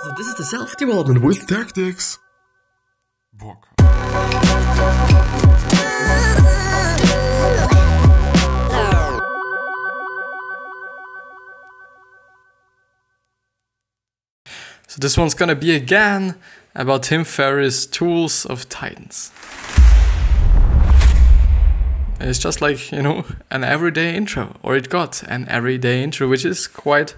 So this is the self-development with tactics. Book. So this one's gonna be again about Tim Ferriss' Tools of Titans. It's just like, you know, an everyday intro, or it got an everyday intro, which is quite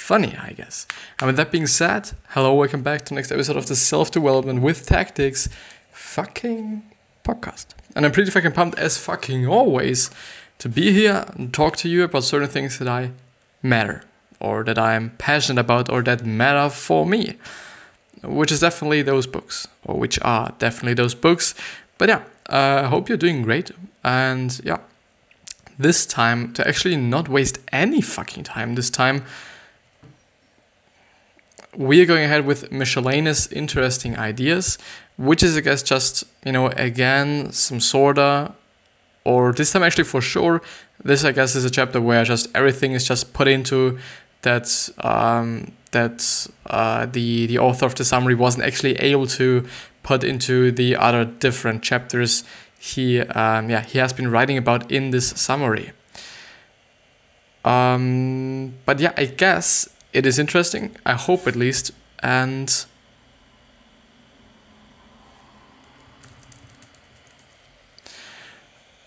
funny, I guess. And with that being said, hello, welcome back to the next episode of the Self Development with Tactics fucking podcast. And I'm pretty fucking pumped as fucking always to be here and talk to you about certain things that I matter, or that I'm passionate about, or that matter for me. Which is definitely those books, or which are definitely those books. But yeah, I uh, hope you're doing great. And yeah, this time, to actually not waste any fucking time, this time we are going ahead with miscellaneous interesting ideas, which is, I guess, just, you know, again, some sorta, or this time actually for sure, this, I guess, is a chapter where just everything is just put into that, um, that uh, the, the author of the summary wasn't actually able to put into the other different chapters he, um, yeah, he has been writing about in this summary. Um, but yeah, I guess it is interesting. I hope at least. And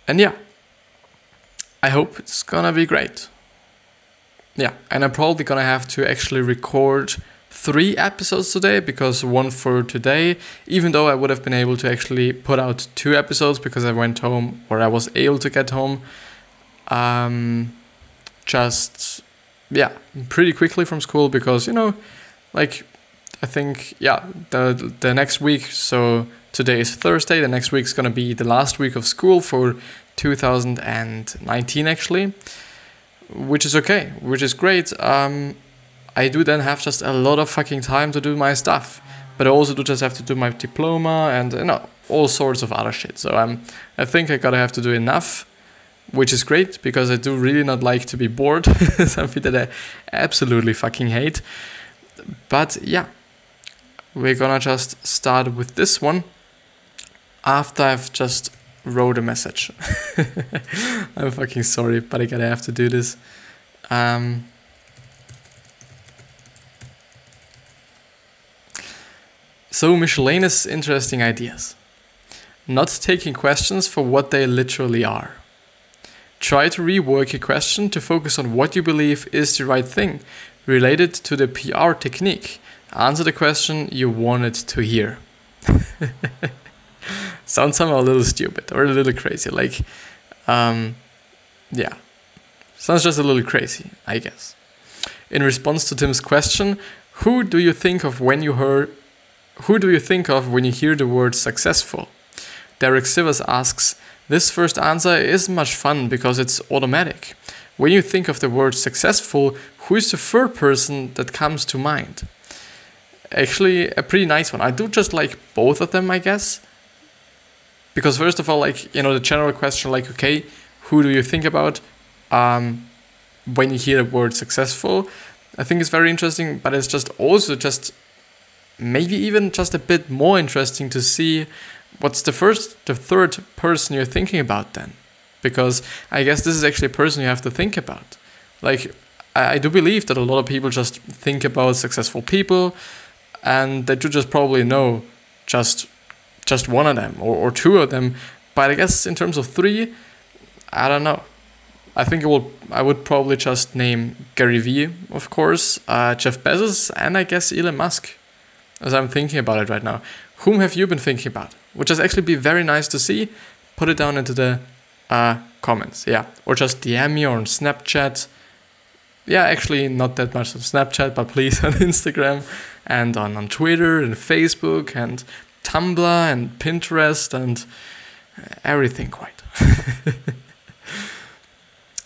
and yeah, I hope it's gonna be great. Yeah, and I'm probably gonna have to actually record three episodes today because one for today, even though I would have been able to actually put out two episodes because I went home or I was able to get home. Um, just yeah, pretty quickly from school because you know, like I think yeah, the the next week. So today is Thursday. The next week is gonna be the last week of school for 2019 actually, which is okay, which is great. Um, I do then have just a lot of fucking time to do my stuff, but I also do just have to do my diploma and you know all sorts of other shit. So um, I think I gotta have to do enough which is great because I do really not like to be bored, something that I absolutely fucking hate. But yeah, we're gonna just start with this one after I've just wrote a message. I'm fucking sorry, but I gotta have to do this. Um, so, miscellaneous interesting ideas. Not taking questions for what they literally are. Try to rework your question to focus on what you believe is the right thing related to the PR technique. Answer the question you wanted to hear. Sounds somehow a little stupid or a little crazy. Like, um, yeah. Sounds just a little crazy, I guess. In response to Tim's question, who do you think of when you hear who do you think of when you hear the word successful? Derek Sivers asks, this first answer isn't much fun because it's automatic. When you think of the word successful, who is the third person that comes to mind? Actually, a pretty nice one. I do just like both of them, I guess. Because, first of all, like, you know, the general question, like, okay, who do you think about um, when you hear the word successful? I think it's very interesting, but it's just also just maybe even just a bit more interesting to see what's the first, the third person you're thinking about then? Because I guess this is actually a person you have to think about. Like, I, I do believe that a lot of people just think about successful people and they do just probably know just just one of them or, or two of them. But I guess in terms of three, I don't know. I think it will. I would probably just name Gary Vee, of course, uh, Jeff Bezos, and I guess Elon Musk, as I'm thinking about it right now. Whom have you been thinking about? Which is actually be very nice to see. Put it down into the uh, comments, yeah, or just DM me on Snapchat. Yeah, actually not that much on Snapchat, but please on Instagram and on, on Twitter and Facebook and Tumblr and Pinterest and everything quite.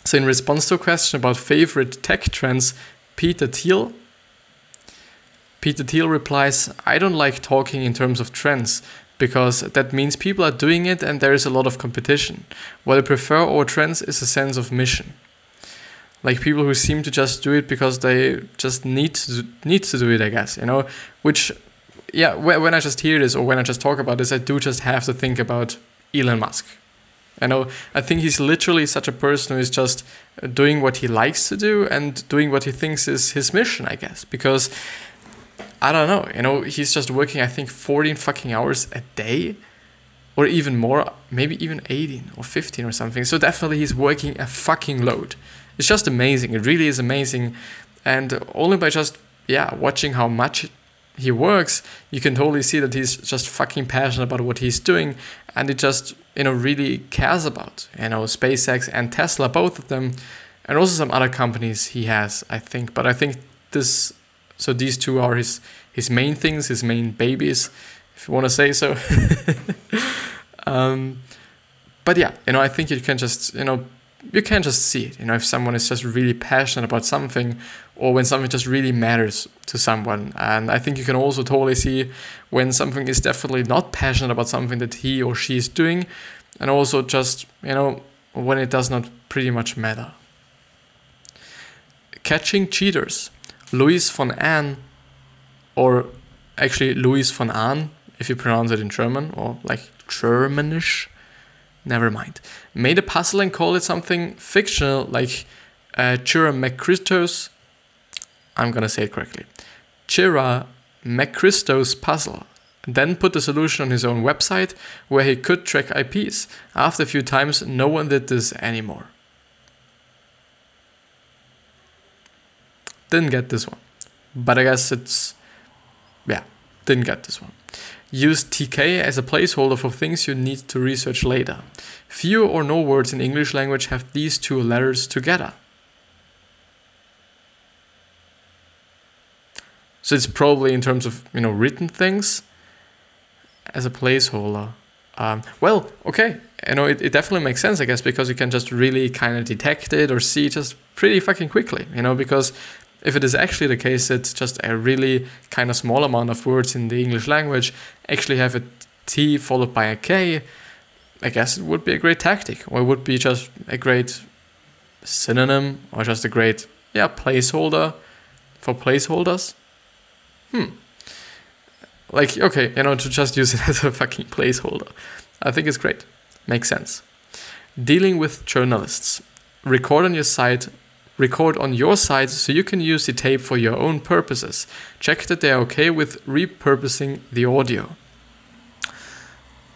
so in response to a question about favorite tech trends, Peter Thiel Peter Thiel replies, I don't like talking in terms of trends because that means people are doing it and there is a lot of competition. What I prefer over trends is a sense of mission. like people who seem to just do it because they just need to need to do it i guess you know which yeah when i just hear this or when i just talk about this i do just have to think about elon musk i know i think he's literally such a person who is just doing what he likes to do and doing what he thinks is his mission i guess because i don't know you know he's just working i think 14 fucking hours a day or even more maybe even 18 or 15 or something so definitely he's working a fucking load it's just amazing. It really is amazing. And only by just, yeah, watching how much he works, you can totally see that he's just fucking passionate about what he's doing and he just, you know, really cares about, you know, SpaceX and Tesla, both of them, and also some other companies he has, I think. But I think this, so these two are his, his main things, his main babies, if you want to say so. um, but yeah, you know, I think you can just, you know, you can just see it. You know, if someone is just really passionate about something, or when something just really matters to someone. And I think you can also totally see when something is definitely not passionate about something that he or she is doing, and also just you know when it does not pretty much matter. Catching cheaters, Louis von Ahn, or actually Louis von Ahn, if you pronounce it in German or like Germanish never mind. Made a puzzle and call it something fictional like uh, Chira McChristos. I'm gonna say it correctly. Chira McChristos puzzle. Then put the solution on his own website where he could track IPs. After a few times, no one did this anymore. Didn't get this one. But I guess it's. Yeah, didn't get this one. Use TK as a placeholder for things you need to research later. Few or no words in English language have these two letters together. So it's probably in terms of you know written things as a placeholder. Um, well, okay, you know it, it definitely makes sense, I guess, because you can just really kind of detect it or see just pretty fucking quickly, you know, because if it is actually the case that just a really kind of small amount of words in the English language actually have a T followed by a K, I guess it would be a great tactic, or it would be just a great synonym, or just a great, yeah, placeholder for placeholders. Hmm. Like, okay, you know, to just use it as a fucking placeholder. I think it's great. Makes sense. Dealing with journalists. Record on your site record on your side so you can use the tape for your own purposes. Check that they're okay with repurposing the audio.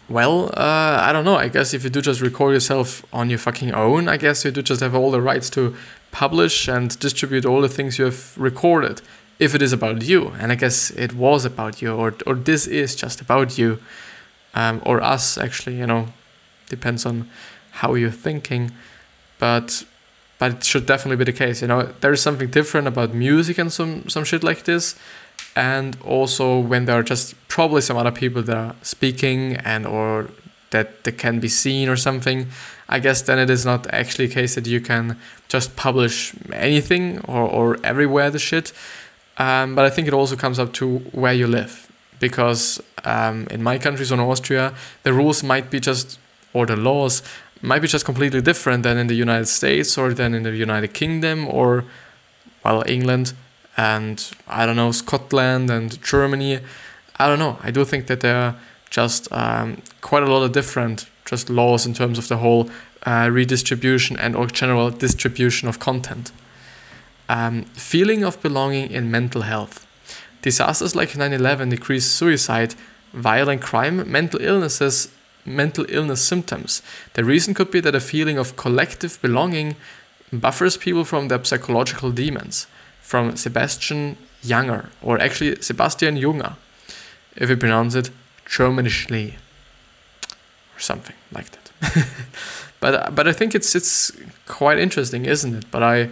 Well, uh, I don't know. I guess if you do just record yourself on your fucking own, I guess you do just have all the rights to publish and distribute all the things you have recorded. If it is about you, and I guess it was about you, or or this is just about you, um, or us actually. You know, depends on how you're thinking. But but it should definitely be the case. You know, there is something different about music and some some shit like this, and also when there are just probably some other people that are speaking and or that they can be seen or something. I guess then it is not actually a case that you can just publish anything or, or everywhere the shit. Um, but I think it also comes up to where you live because um, in my country, so in Austria, the rules might be just or the laws might be just completely different than in the United States or than in the United Kingdom or well England and I don't know Scotland and Germany. I don't know. I do think that there are just um, quite a lot of different just laws in terms of the whole uh, redistribution and or general distribution of content. Um, feeling of belonging in mental health. Disasters like 9/11 decrease suicide, violent crime, mental illnesses, mental illness symptoms. The reason could be that a feeling of collective belonging buffers people from their psychological demons. From Sebastian Junger, or actually Sebastian Junger, if you pronounce it Germanishly, or something like that. but but I think it's it's quite interesting, isn't it? But I,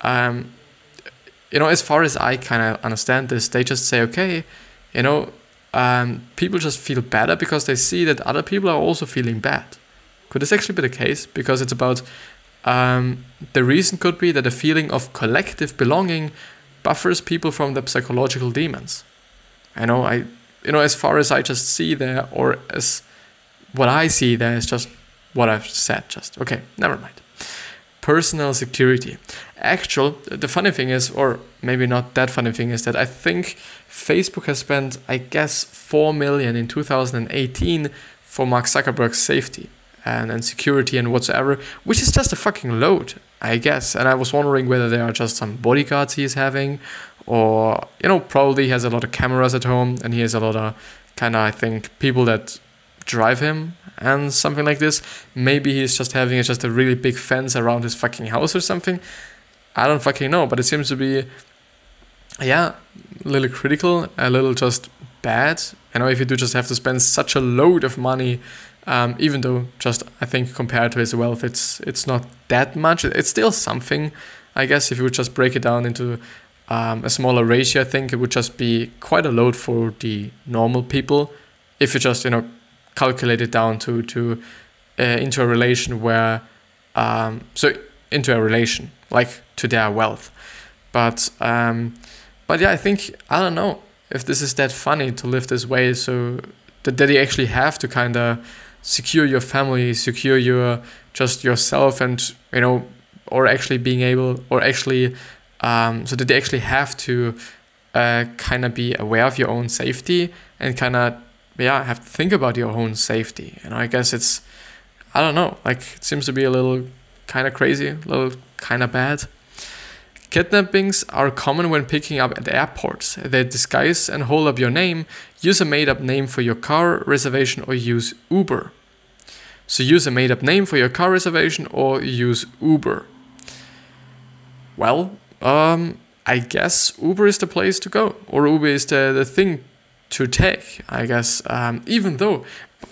um, you know, as far as I kind of understand this, they just say, okay, you know, um, people just feel better because they see that other people are also feeling bad. Could this actually be the case? Because it's about um, the reason could be that a feeling of collective belonging buffers people from the psychological demons. I know I, you know, as far as I just see there, or as what I see there is just what I've said. Just okay, never mind. Personal security. Actual, the funny thing is, or maybe not that funny thing is that I think Facebook has spent, I guess, four million in 2018 for Mark Zuckerberg's safety and, and security and whatsoever, which is just a fucking load, I guess. And I was wondering whether there are just some bodyguards he's having, or you know, probably he has a lot of cameras at home and he has a lot of kind of I think people that drive him and something like this. Maybe he's just having just a really big fence around his fucking house or something. I don't fucking know, but it seems to be, yeah, a little critical, a little just bad. You know, if you do just have to spend such a load of money, um, even though just I think compared to his wealth, it's it's not that much. It's still something, I guess. If you would just break it down into um, a smaller ratio, I think it would just be quite a load for the normal people. If you just you know calculate it down to to uh, into a relation where um, so into a relation like to their wealth. But um, but yeah i think i don't know if this is that funny to live this way so that, that you actually have to kind of secure your family secure your just yourself and you know or actually being able or actually um, so that they actually have to uh, kind of be aware of your own safety and kind of yeah have to think about your own safety and i guess it's i don't know like it seems to be a little kind of crazy a little kind of bad Kidnappings are common when picking up at airports. They disguise and hold up your name, use a made up name for your car reservation, or use Uber. So use a made up name for your car reservation or use Uber. Well, um, I guess Uber is the place to go, or Uber is the, the thing to take, I guess. Um, even though,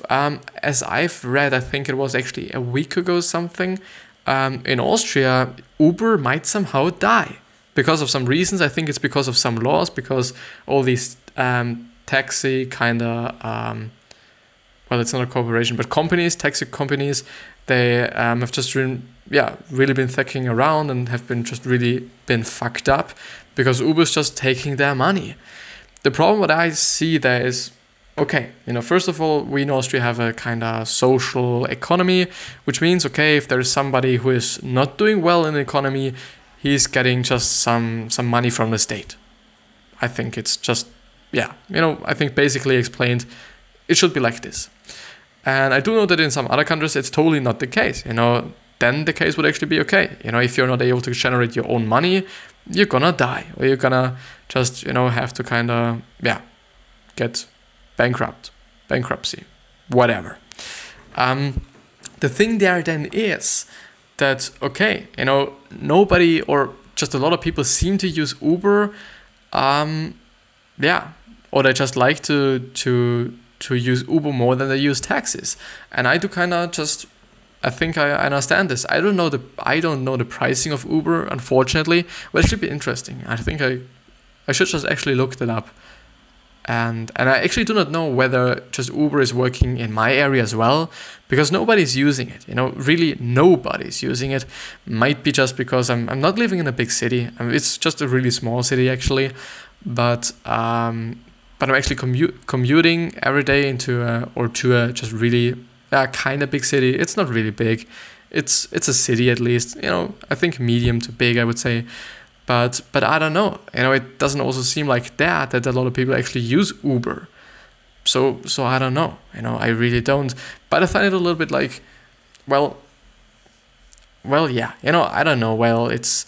um, as I've read, I think it was actually a week ago something, um, in Austria, Uber might somehow die because of some reasons. I think it's because of some laws, because all these um, taxi kind of, um, well, it's not a corporation, but companies, taxi companies, they um, have just really, yeah, really been thinking around and have been just really been fucked up because Uber's just taking their money the problem what I see there is okay, you know, first of all, we in Austria have a kind of social economy, which means okay, if there is somebody who is not doing well in the economy, he's getting just some some money from the state. I think it's just yeah, you know, I think basically explained it should be like this. And I do know that in some other countries it's totally not the case. You know, then the case would actually be okay. You know, if you're not able to generate your own money, you're gonna die or you're gonna just you know have to kind of yeah get bankrupt bankruptcy whatever. Um, the thing there then is that okay you know nobody or just a lot of people seem to use uber um, yeah or they just like to to to use uber more than they use taxis. And i do kind of just I think I understand this. I don't know the I don't know the pricing of Uber, unfortunately, but it should be interesting. I think I I should just actually look that up. And and I actually do not know whether just Uber is working in my area as well, because nobody's using it. You know, really nobody's using it. Might be just because I'm I'm not living in a big city. I mean, it's just a really small city actually, but um, but I'm actually commute commuting every day into a, or to a just really yeah, kind of big city. It's not really big. It's it's a city at least. You know, I think medium to big, I would say. But but I don't know. You know, it doesn't also seem like that that a lot of people actually use Uber. So so I don't know. You know, I really don't. But I find it a little bit like, well, well, yeah. You know, I don't know. Well, it's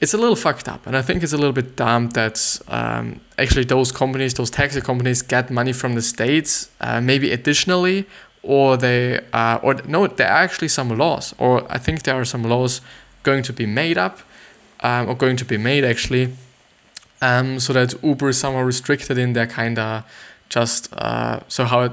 it's a little fucked up, and I think it's a little bit dumb that um, actually those companies, those taxi companies, get money from the states, uh, maybe additionally, or they uh, or no there are actually some laws or i think there are some laws going to be made up um, or going to be made actually um, so that uber is somehow restricted in their kind of just uh, so how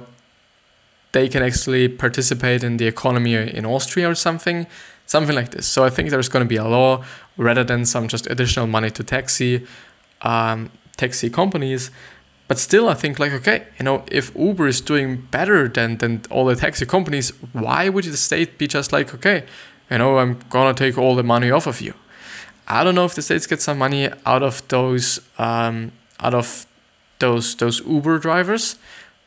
they can actually participate in the economy in austria or something something like this. So i think there's going to be a law rather than some just additional money to taxi um, taxi companies but still, I think like okay, you know, if Uber is doing better than than all the taxi companies, why would the state be just like okay, you know, I'm gonna take all the money off of you? I don't know if the states get some money out of those um, out of those those Uber drivers,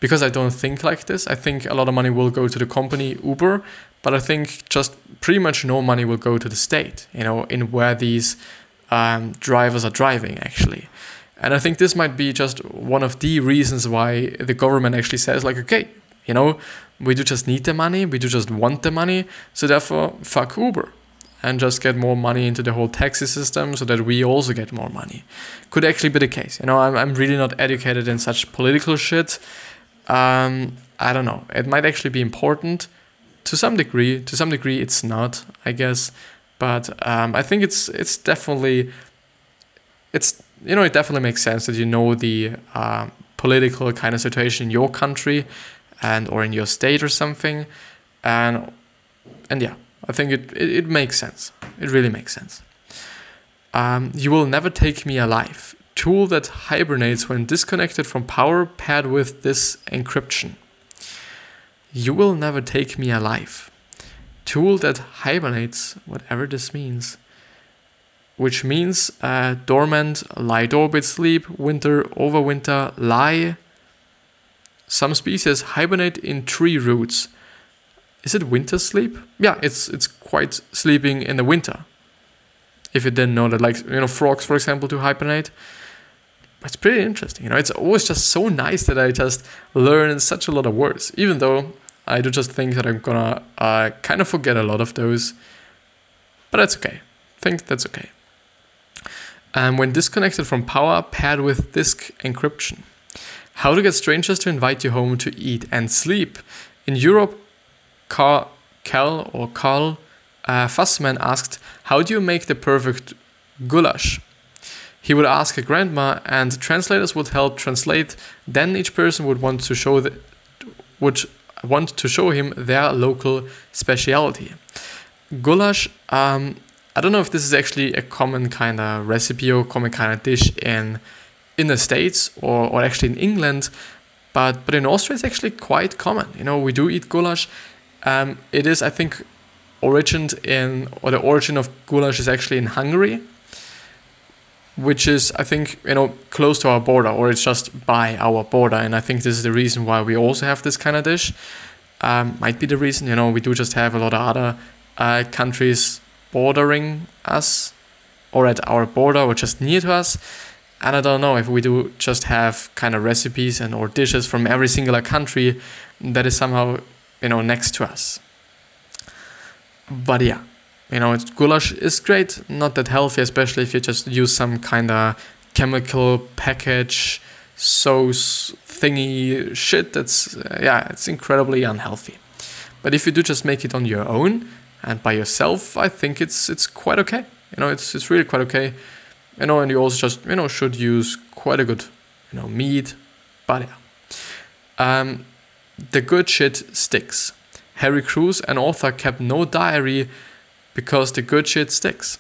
because I don't think like this. I think a lot of money will go to the company Uber, but I think just pretty much no money will go to the state, you know, in where these um, drivers are driving actually. And I think this might be just one of the reasons why the government actually says, like, okay, you know, we do just need the money, we do just want the money, so therefore, fuck Uber and just get more money into the whole taxi system so that we also get more money. Could actually be the case. You know, I'm, I'm really not educated in such political shit. Um, I don't know. It might actually be important to some degree. To some degree, it's not, I guess. But um, I think it's it's definitely it's you know it definitely makes sense that you know the uh, political kind of situation in your country and or in your state or something, and and yeah, I think it, it, it makes sense. It really makes sense. Um, you will never take me alive. Tool that hibernates when disconnected from power paired with this encryption. You will never take me alive. Tool that hibernates, whatever this means. Which means uh, dormant, lie orbit sleep, winter, overwinter, lie. Some species hibernate in tree roots is it winter sleep? Yeah, it's it's quite sleeping in the winter. If you didn't know that, like you know, frogs, for example, to hibernate. It's pretty interesting. You know, it's always just so nice that I just learn such a lot of words, even though I do just think that I'm gonna uh, kind of forget a lot of those. But that's okay. I think that's okay. And when disconnected from power, paired with disk encryption. How to get strangers to invite you home to eat and sleep. In Europe, Carl, Cal or Carl uh, Fussman asked, How do you make the perfect goulash? He would ask a grandma, and translators would help translate. Then each person would want to show the, would want to show him their local speciality. Goulash. Um, I don't know if this is actually a common kind of recipe or common kind of dish in in the states or, or actually in England, but but in Austria it's actually quite common. You know, we do eat goulash. Um, it is, I think, origined in, or the origin of goulash is actually in Hungary, which is, I think, you know, close to our border, or it's just by our border. And I think this is the reason why we also have this kind of dish. Um, might be the reason, you know, we do just have a lot of other uh, countries bordering us, or at our border, or just near to us. And I don't know if we do just have kind of recipes and or dishes from every singular country that is somehow you know, next to us. But yeah, you know, it's, goulash is great, not that healthy, especially if you just use some kind of chemical package sauce thingy shit. That's uh, yeah, it's incredibly unhealthy. But if you do just make it on your own and by yourself, I think it's it's quite okay. You know, it's it's really quite okay. You know, and you also just you know should use quite a good you know meat. But yeah. Um, the good shit sticks. Harry Crews, an author, kept no diary because the good shit sticks.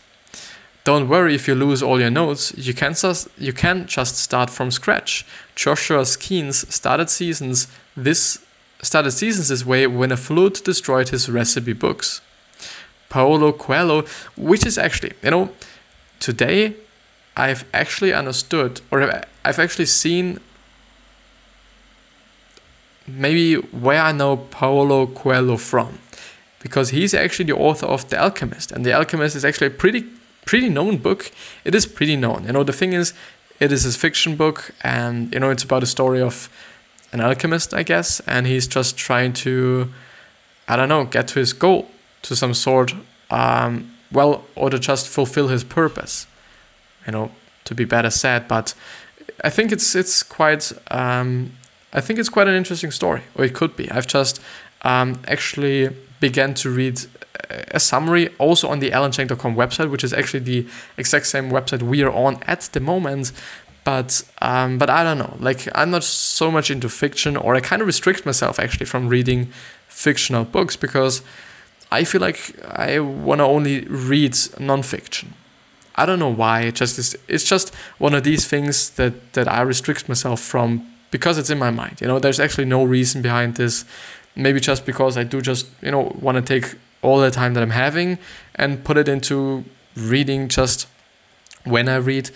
Don't worry if you lose all your notes, you can, sus- you can just start from scratch. Joshua Skenes started seasons this started seasons this way when a flood destroyed his recipe books. Paulo Coelho, which is actually, you know, today I've actually understood or I've actually seen maybe where I know Paulo Coelho from, because he's actually the author of The Alchemist, and The Alchemist is actually a pretty pretty known book. It is pretty known. You know, the thing is, it is a fiction book, and you know, it's about a story of an alchemist, I guess, and he's just trying to, I don't know, get to his goal, to some sort, um, well, or to just fulfill his purpose. You know, to be better said, but I think it's it's quite um, I think it's quite an interesting story, or it could be. I've just um, actually began to read a summary also on the alancheng.com website, which is actually the exact same website we are on at the moment. But um, but I don't know. Like I'm not so much into fiction, or I kind of restrict myself actually from reading fictional books because I feel like I want to only read nonfiction. I don't know why. It just is, it's just one of these things that that I restrict myself from because it's in my mind. You know, there's actually no reason behind this. Maybe just because I do just, you know, want to take all the time that I'm having and put it into reading just when I read,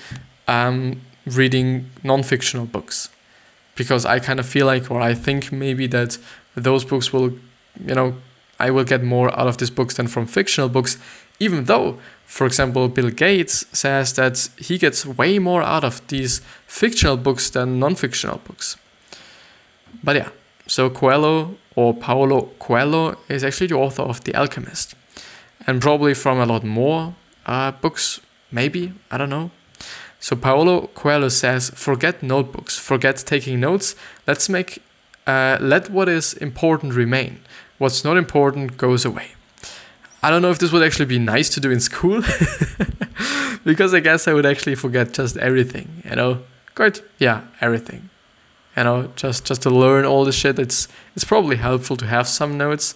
um, reading non fictional books. because I kind of feel like, or I think maybe that those books will, you know, I will get more out of these books than from fictional books, even though, for example, Bill Gates says that he gets way more out of these fictional books than non fictional books. But yeah, so Coelho or Paulo Coelho is actually the author of The Alchemist, and probably from a lot more uh, books, maybe, I don't know. So Paulo Coelho says, forget notebooks, forget taking notes, let's make, uh, let what is important remain. What's not important goes away. I don't know if this would actually be nice to do in school, because I guess I would actually forget just everything, you know? Good, yeah, everything. You know, just just to learn all the shit. It's it's probably helpful to have some notes.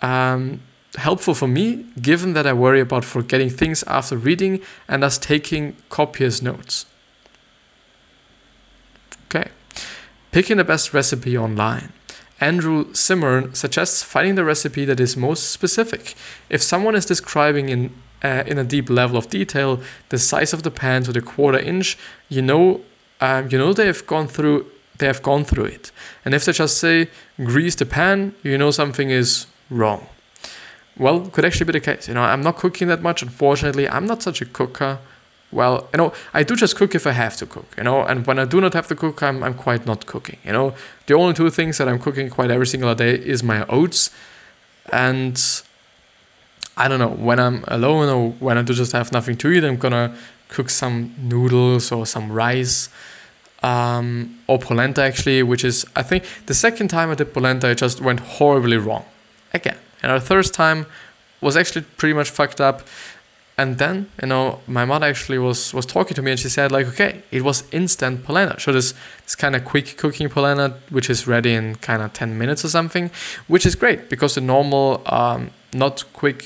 Um, helpful for me, given that I worry about forgetting things after reading and thus taking copious notes. Okay. Picking the best recipe online. Andrew Zimmern suggests finding the recipe that is most specific. If someone is describing in uh, in a deep level of detail the size of the pan to the quarter inch, you know, um, you know they have gone through they have gone through it. And if they just say grease the pan, you know something is wrong. Well, could actually be the case. You know, I'm not cooking that much. Unfortunately, I'm not such a cooker. Well, you know, I do just cook if I have to cook, you know, and when I do not have to cook, I'm, I'm quite not cooking, you know. The only two things that I'm cooking quite every single day is my oats and I don't know, when I'm alone or when I do just have nothing to eat, I'm gonna cook some noodles or some rice um, or polenta actually, which is, I think, the second time I did polenta, it just went horribly wrong. Again, and our third time was actually pretty much fucked up. And then, you know, my mother actually was was talking to me and she said, like, okay, it was instant polenta. So this this kind of quick cooking polenta, which is ready in kind of 10 minutes or something, which is great because the normal, um, not quick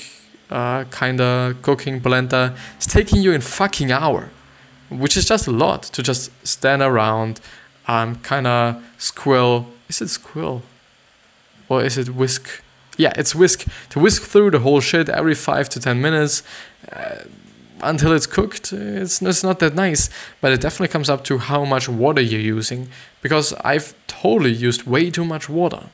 uh, kind of cooking polenta is taking you in fucking hour, which is just a lot to just stand around, um, kind of squill. Is it squill? Or is it whisk? yeah, it's whisk to whisk through the whole shit every five to ten minutes uh, until it's cooked. It's it's not that nice, but it definitely comes up to how much water you're using because I've totally used way too much water.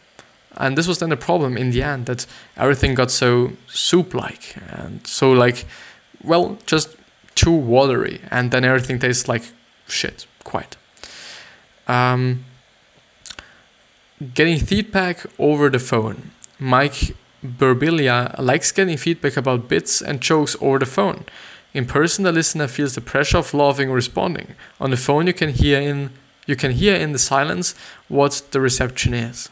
And this was then a problem in the end that everything got so soup like and so like, well, just too watery, and then everything tastes like shit, quite. Um, getting feedback over the phone. Mike Birbiglia likes getting feedback about bits and jokes over the phone. In person, the listener feels the pressure of laughing or responding. On the phone, you can hear in you can hear in the silence what the reception is.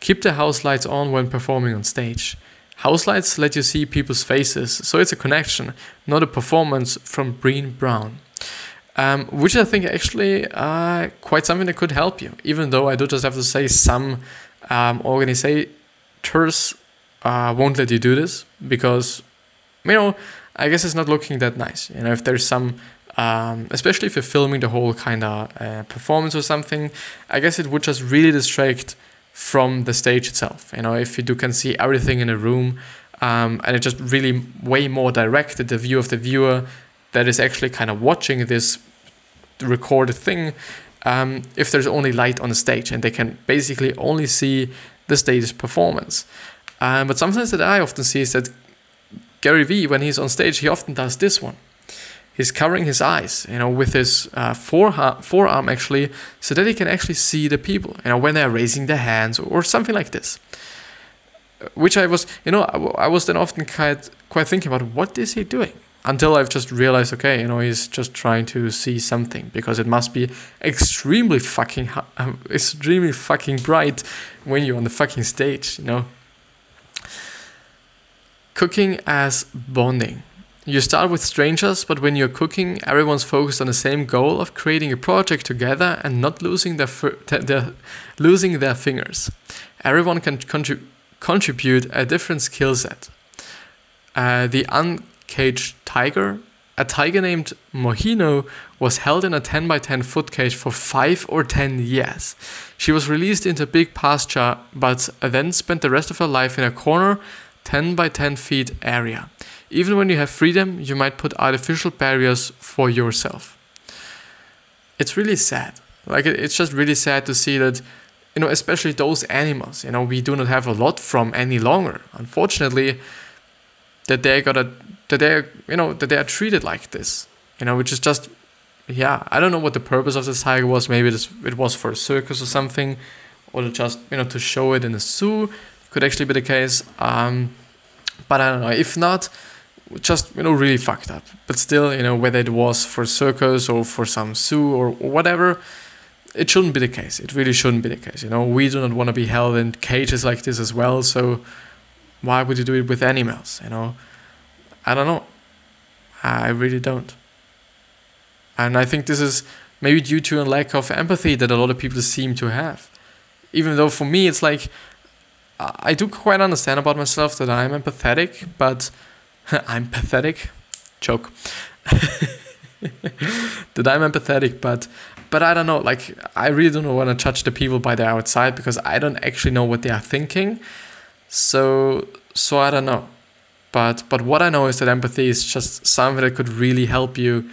Keep the house lights on when performing on stage. House lights let you see people's faces, so it's a connection, not a performance from Brené Brown. Um, which I think actually uh, quite something that could help you, even though I do just have to say some um, organiza- Tours uh, won't let you do this because, you know, I guess it's not looking that nice. You know, if there's some, um, especially if you're filming the whole kind of uh, performance or something, I guess it would just really distract from the stage itself. You know, if you do can see everything in a room, um, and it just really way more directed the view of the viewer that is actually kind of watching this recorded thing. Um, if there's only light on the stage and they can basically only see the stage performance. Um, but sometimes that I often see is that Gary Vee, when he's on stage, he often does this one. He's covering his eyes, you know, with his uh, forearm, forearm actually, so that he can actually see the people, you know, when they're raising their hands or, or something like this. Which I was, you know, I, I was then often quite, quite thinking about what is he doing? Until I've just realized, okay, you know, he's just trying to see something because it must be extremely fucking, um, extremely fucking bright when you're on the fucking stage, you know. Cooking as bonding. You start with strangers, but when you're cooking, everyone's focused on the same goal of creating a project together and not losing their, their losing their fingers. Everyone can contrib- contribute a different skill set. Uh, the un caged tiger. A tiger named Mohini was held in a 10 by 10 foot cage for 5 or 10 years. She was released into a big pasture, but then spent the rest of her life in a corner 10 by 10 feet area. Even when you have freedom, you might put artificial barriers for yourself. It's really sad. Like it's just really sad to see that, you know, especially those animals, you know, we do not have a lot from any longer. Unfortunately, that they gotta that they're you know that they are treated like this. You know, which is just yeah, I don't know what the purpose of this tiger was. Maybe this, it was for a circus or something, or just you know to show it in a zoo. Could actually be the case. Um, but I don't know. If not, just you know really fucked up. But still, you know whether it was for circus or for some zoo or, or whatever, it shouldn't be the case. It really shouldn't be the case. You know we do not want to be held in cages like this as well. So why would you do it with animals? You know, I don't know. I really don't. And I think this is maybe due to a lack of empathy that a lot of people seem to have. Even though for me, it's like I do quite understand about myself that I'm empathetic, but I'm pathetic. Joke. that I'm empathetic, but but I don't know. Like I really don't want to judge the people by the outside because I don't actually know what they are thinking. So so I don't know. But but what I know is that empathy is just something that could really help you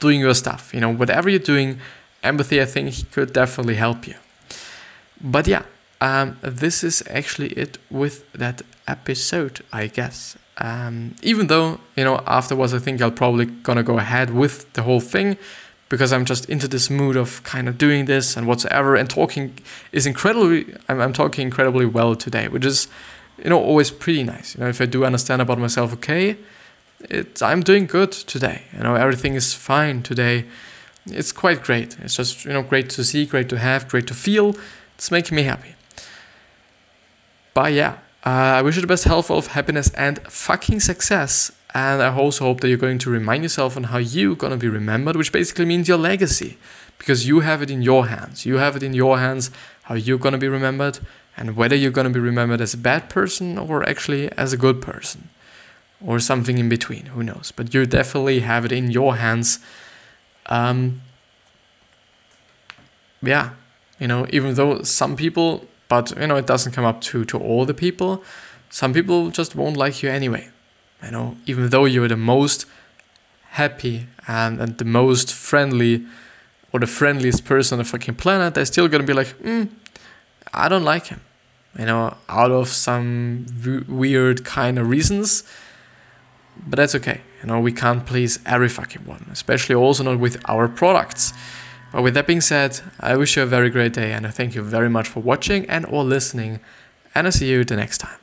doing your stuff. You know, whatever you're doing, empathy I think could definitely help you. But yeah, um, this is actually it with that episode, I guess. Um, even though you know afterwards, I think I'll probably gonna go ahead with the whole thing because I'm just into this mood of kind of doing this and whatsoever and talking is incredibly. I'm, I'm talking incredibly well today, which is you know always pretty nice. You know, if I do understand about myself, okay, it's I'm doing good today. You know, everything is fine today. It's quite great. It's just you know great to see, great to have, great to feel. It's making me happy. But yeah, uh, I wish you the best health, of happiness, and fucking success. And I also hope that you're going to remind yourself on how you're gonna be remembered, which basically means your legacy, because you have it in your hands. You have it in your hands how you're gonna be remembered, and whether you're gonna be remembered as a bad person or actually as a good person or something in between. Who knows? But you definitely have it in your hands. Um, yeah, you know, even though some people, but you know, it doesn't come up to to all the people. Some people just won't like you anyway. You know, even though you're the most happy and, and the most friendly or the friendliest person on the fucking planet, they're still gonna be like, mm, I don't like him. You know, out of some w- weird kind of reasons but that's okay. You know, we can't please every fucking one, especially also not with our products. But with that being said, I wish you a very great day and I thank you very much for watching and or listening, and I'll see you the next time.